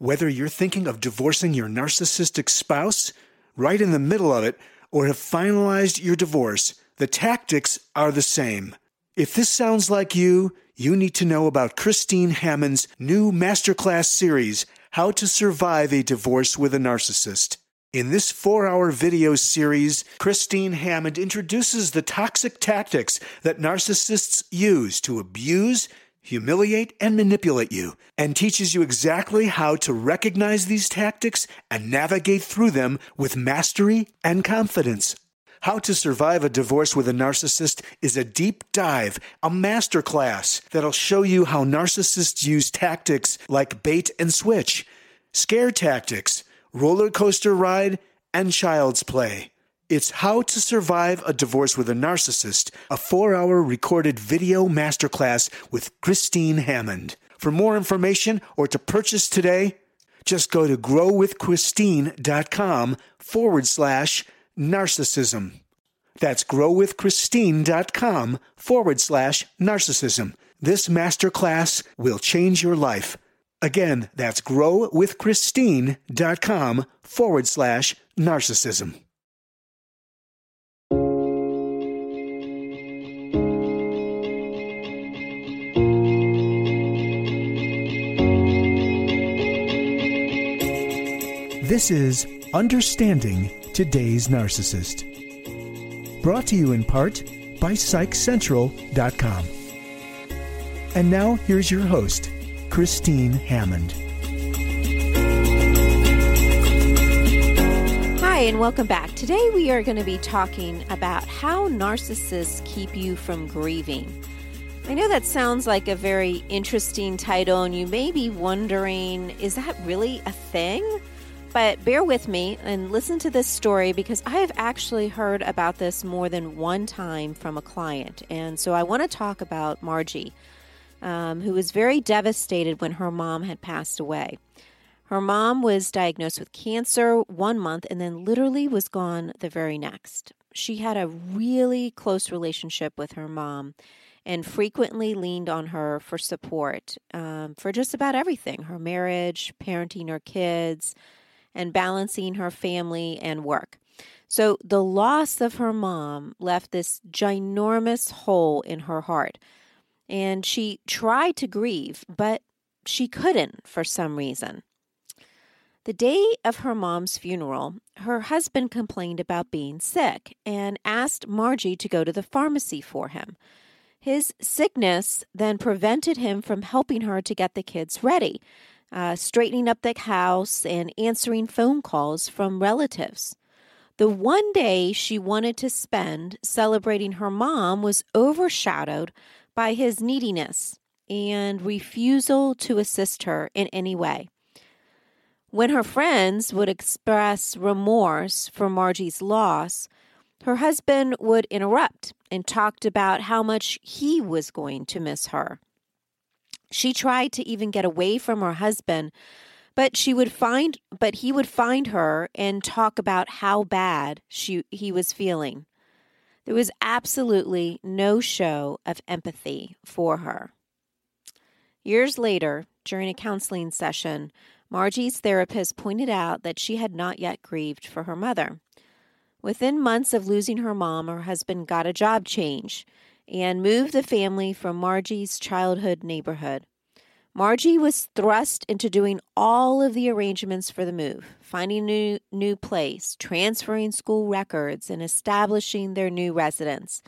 Whether you're thinking of divorcing your narcissistic spouse, right in the middle of it, or have finalized your divorce, the tactics are the same. If this sounds like you, you need to know about Christine Hammond's new masterclass series, How to Survive a Divorce with a Narcissist. In this four hour video series, Christine Hammond introduces the toxic tactics that narcissists use to abuse humiliate, and manipulate you, and teaches you exactly how to recognize these tactics and navigate through them with mastery and confidence. How to Survive a Divorce with a Narcissist is a deep dive, a masterclass that'll show you how narcissists use tactics like bait and switch, scare tactics, roller coaster ride, and child's play. It's How to Survive a Divorce with a Narcissist, a four hour recorded video masterclass with Christine Hammond. For more information or to purchase today, just go to growwithchristine.com forward slash narcissism. That's growwithchristine.com forward slash narcissism. This masterclass will change your life. Again, that's growwithchristine.com forward slash narcissism. This is Understanding Today's Narcissist. Brought to you in part by PsychCentral.com. And now here's your host, Christine Hammond. Hi, and welcome back. Today we are going to be talking about how narcissists keep you from grieving. I know that sounds like a very interesting title, and you may be wondering is that really a thing? But bear with me and listen to this story because I have actually heard about this more than one time from a client. And so I want to talk about Margie, um, who was very devastated when her mom had passed away. Her mom was diagnosed with cancer one month and then literally was gone the very next. She had a really close relationship with her mom and frequently leaned on her for support um, for just about everything her marriage, parenting her kids and balancing her family and work. So the loss of her mom left this ginormous hole in her heart. And she tried to grieve, but she couldn't for some reason. The day of her mom's funeral, her husband complained about being sick and asked Margie to go to the pharmacy for him. His sickness then prevented him from helping her to get the kids ready uh, straightening up the house, and answering phone calls from relatives. The one day she wanted to spend celebrating her mom was overshadowed by his neediness and refusal to assist her in any way. When her friends would express remorse for Margie's loss, her husband would interrupt and talked about how much he was going to miss her. She tried to even get away from her husband, but she would find but he would find her and talk about how bad she he was feeling. There was absolutely no show of empathy for her. Years later, during a counseling session, Margie's therapist pointed out that she had not yet grieved for her mother. Within months of losing her mom, her husband got a job change and moved the family from Margie's childhood neighborhood. Margie was thrust into doing all of the arrangements for the move, finding a new, new place, transferring school records, and establishing their new residence.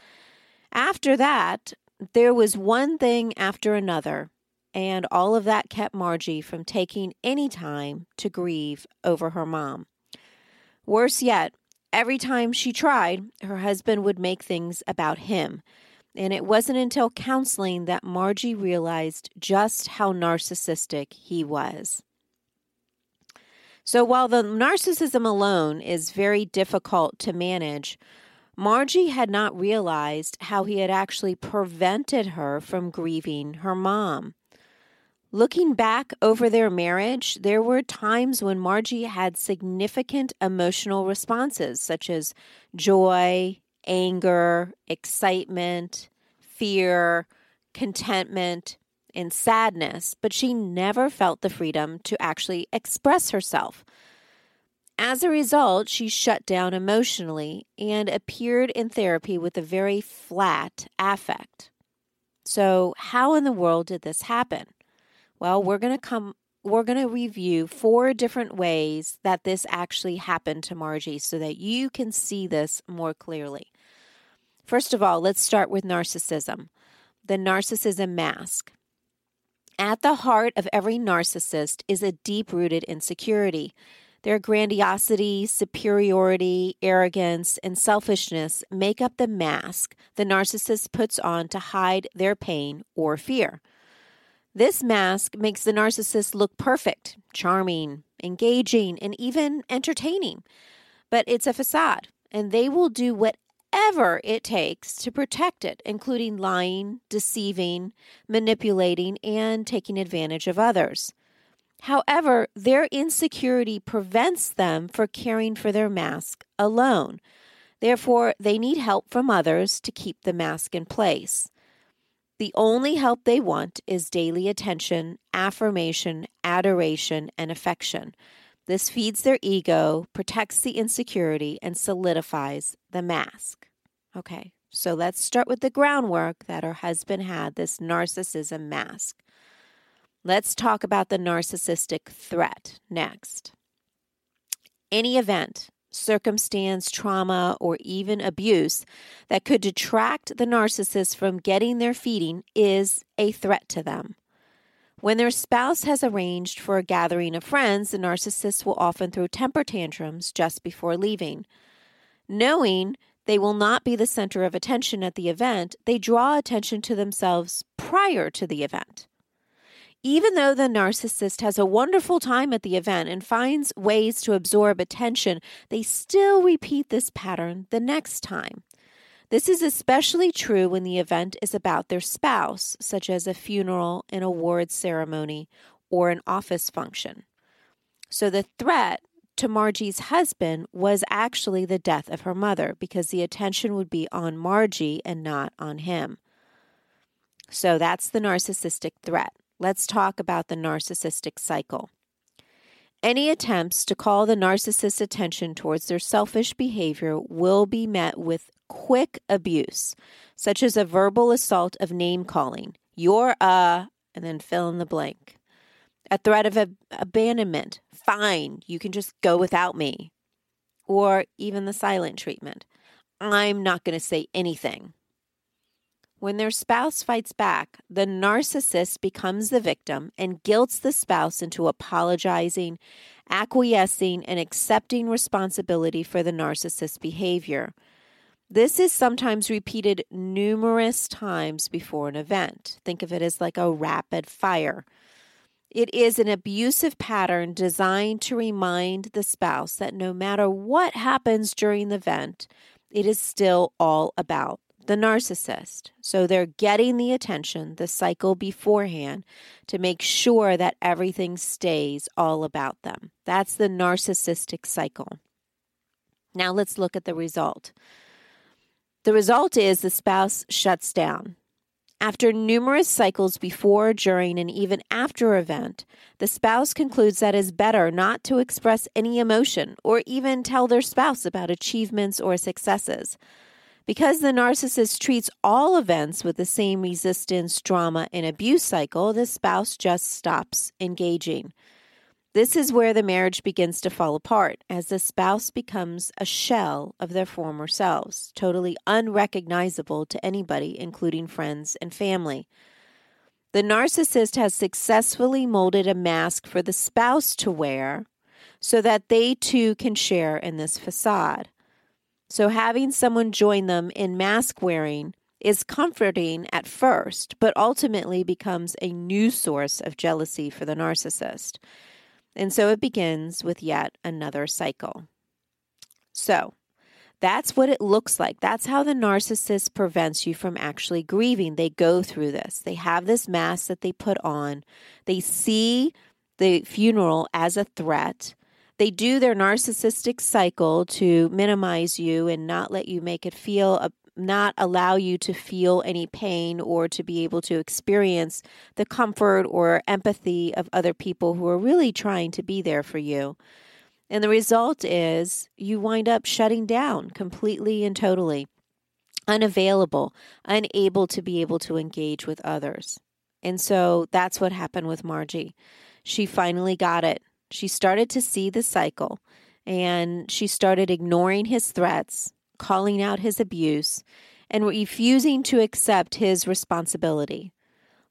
After that, there was one thing after another, and all of that kept Margie from taking any time to grieve over her mom. Worse yet, every time she tried, her husband would make things about him and it wasn't until counseling that Margie realized just how narcissistic he was. So while the narcissism alone is very difficult to manage, Margie had not realized how he had actually prevented her from grieving her mom. Looking back over their marriage, there were times when Margie had significant emotional responses, such as joy, anger, excitement, fear, contentment, and sadness, but she never felt the freedom to actually express herself. As a result, she shut down emotionally and appeared in therapy with a very flat affect. So, how in the world did this happen? Well, we're going to come we're going to review four different ways that this actually happened to Margie so that you can see this more clearly. First of all, let's start with narcissism, the narcissism mask. At the heart of every narcissist is a deep rooted insecurity. Their grandiosity, superiority, arrogance, and selfishness make up the mask the narcissist puts on to hide their pain or fear. This mask makes the narcissist look perfect, charming, engaging, and even entertaining. But it's a facade, and they will do whatever it takes to protect it, including lying, deceiving, manipulating, and taking advantage of others. However, their insecurity prevents them from caring for their mask alone. Therefore, they need help from others to keep the mask in place. The only help they want is daily attention, affirmation, adoration, and affection. This feeds their ego, protects the insecurity, and solidifies the mask. Okay, so let's start with the groundwork that her husband had this narcissism mask. Let's talk about the narcissistic threat next. Any event, circumstance, trauma, or even abuse that could detract the narcissist from getting their feeding is a threat to them. When their spouse has arranged for a gathering of friends, the narcissist will often throw temper tantrums just before leaving. Knowing they will not be the center of attention at the event, they draw attention to themselves prior to the event. Even though the narcissist has a wonderful time at the event and finds ways to absorb attention, they still repeat this pattern the next time. This is especially true when the event is about their spouse, such as a funeral, an award ceremony, or an office function. So the threat to Margie's husband was actually the death of her mother because the attention would be on Margie and not on him. So that's the narcissistic threat. Let's talk about the narcissistic cycle. Any attempts to call the narcissist's attention towards their selfish behavior will be met with quick abuse, such as a verbal assault of name calling. You're a, and then fill in the blank. A threat of ab- abandonment. Fine, you can just go without me. Or even the silent treatment. I'm not going to say anything. When their spouse fights back, the narcissist becomes the victim and guilts the spouse into apologizing, acquiescing, and accepting responsibility for the narcissist's behavior. This is sometimes repeated numerous times before an event. Think of it as like a rapid fire. It is an abusive pattern designed to remind the spouse that no matter what happens during the event, it is still all about the narcissist. So they're getting the attention, the cycle beforehand to make sure that everything stays all about them. That's the narcissistic cycle. Now let's look at the result. The result is the spouse shuts down. After numerous cycles before, during, and even after event, the spouse concludes that it's better not to express any emotion or even tell their spouse about achievements or successes. Because the narcissist treats all events with the same resistance, drama, and abuse cycle, the spouse just stops engaging. This is where the marriage begins to fall apart as the spouse becomes a shell of their former selves, totally unrecognizable to anybody, including friends and family. The narcissist has successfully molded a mask for the spouse to wear so that they too can share in this facade. So having someone join them in mask wearing is comforting at first, but ultimately becomes a new source of jealousy for the narcissist. And so it begins with yet another cycle. So, that's what it looks like. That's how the narcissist prevents you from actually grieving. They go through this. They have this mask that they put on. They see the funeral as a threat. They do their narcissistic cycle to minimize you and not let you make it feel a, not allow you to feel any pain or to be able to experience the comfort or empathy of other people who are really trying to be there for you. And the result is you wind up shutting down completely and totally, unavailable, unable to be able to engage with others. And so that's what happened with Margie. She finally got it. She started to see the cycle and she started ignoring his threats, calling out his abuse, and refusing to accept his responsibility.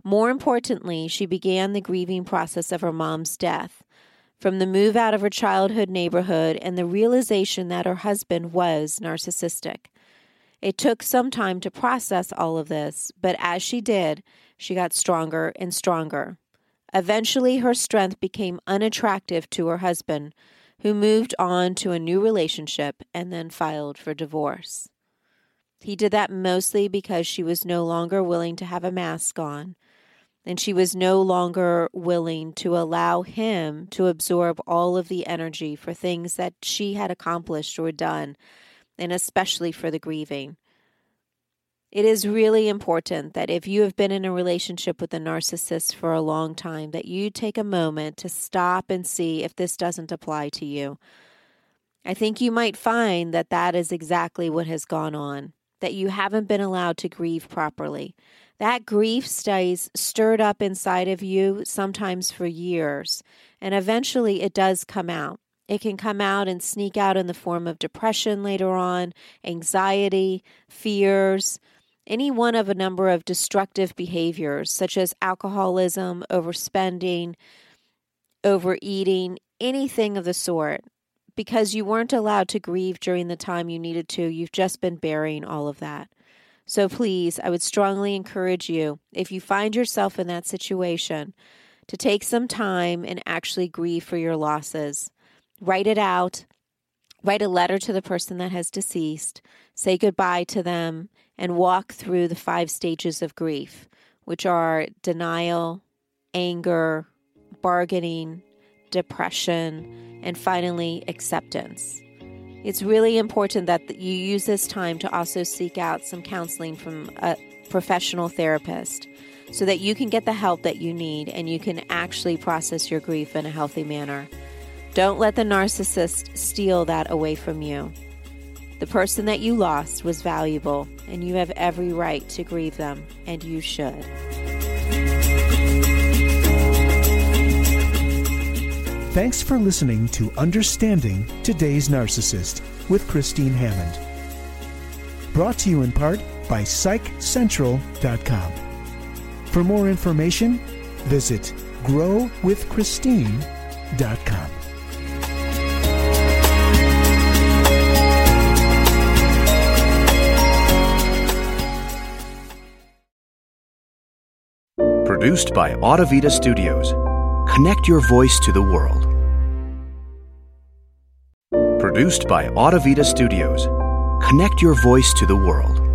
More importantly, she began the grieving process of her mom's death from the move out of her childhood neighborhood and the realization that her husband was narcissistic. It took some time to process all of this, but as she did, she got stronger and stronger. Eventually, her strength became unattractive to her husband, who moved on to a new relationship and then filed for divorce. He did that mostly because she was no longer willing to have a mask on and she was no longer willing to allow him to absorb all of the energy for things that she had accomplished or done, and especially for the grieving. It is really important that if you have been in a relationship with a narcissist for a long time, that you take a moment to stop and see if this doesn't apply to you. I think you might find that that is exactly what has gone on, that you haven't been allowed to grieve properly, that grief stays stirred up inside of you sometimes for years, and eventually it does come out. It can come out and sneak out in the form of depression later on, anxiety, fears, any one of a number of destructive behaviors such as alcoholism, overspending, overeating, anything of the sort. Because you weren't allowed to grieve during the time you needed to, you've just been burying all of that. So please, I would strongly encourage you, if you find yourself in that situation, to take some time and actually grieve for your losses. Write it out. Write a letter to the person that has deceased. Say goodbye to them and walk through the five stages of grief, which are denial, anger, bargaining, depression, and finally acceptance. It's really important that you use this time to also seek out some counseling from a professional therapist so that you can get the help that you need and you can actually process your grief in a healthy manner. Don't let the narcissist steal that away from you. The person that you lost was valuable, and you have every right to grieve them, and you should. Thanks for listening to Understanding Today's Narcissist with Christine Hammond. Brought to you in part by PsychCentral.com. For more information, visit GrowWithChristine.com. Produced by Audavita Studios. Connect your voice to the world. Produced by Audavita Studios. Connect your voice to the world.